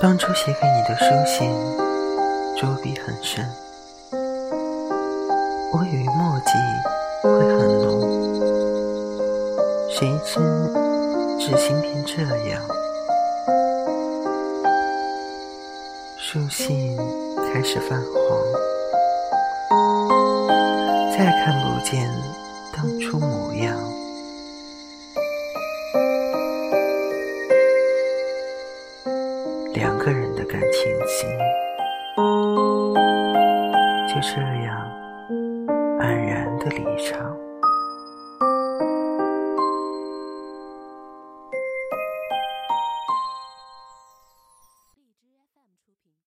当初写给你的书信，拙笔很深，我以为墨迹会很浓，谁知纸心变这样，书信开始泛黄，再看不见当初模样。两个人的感情戏，就这样黯然的离场。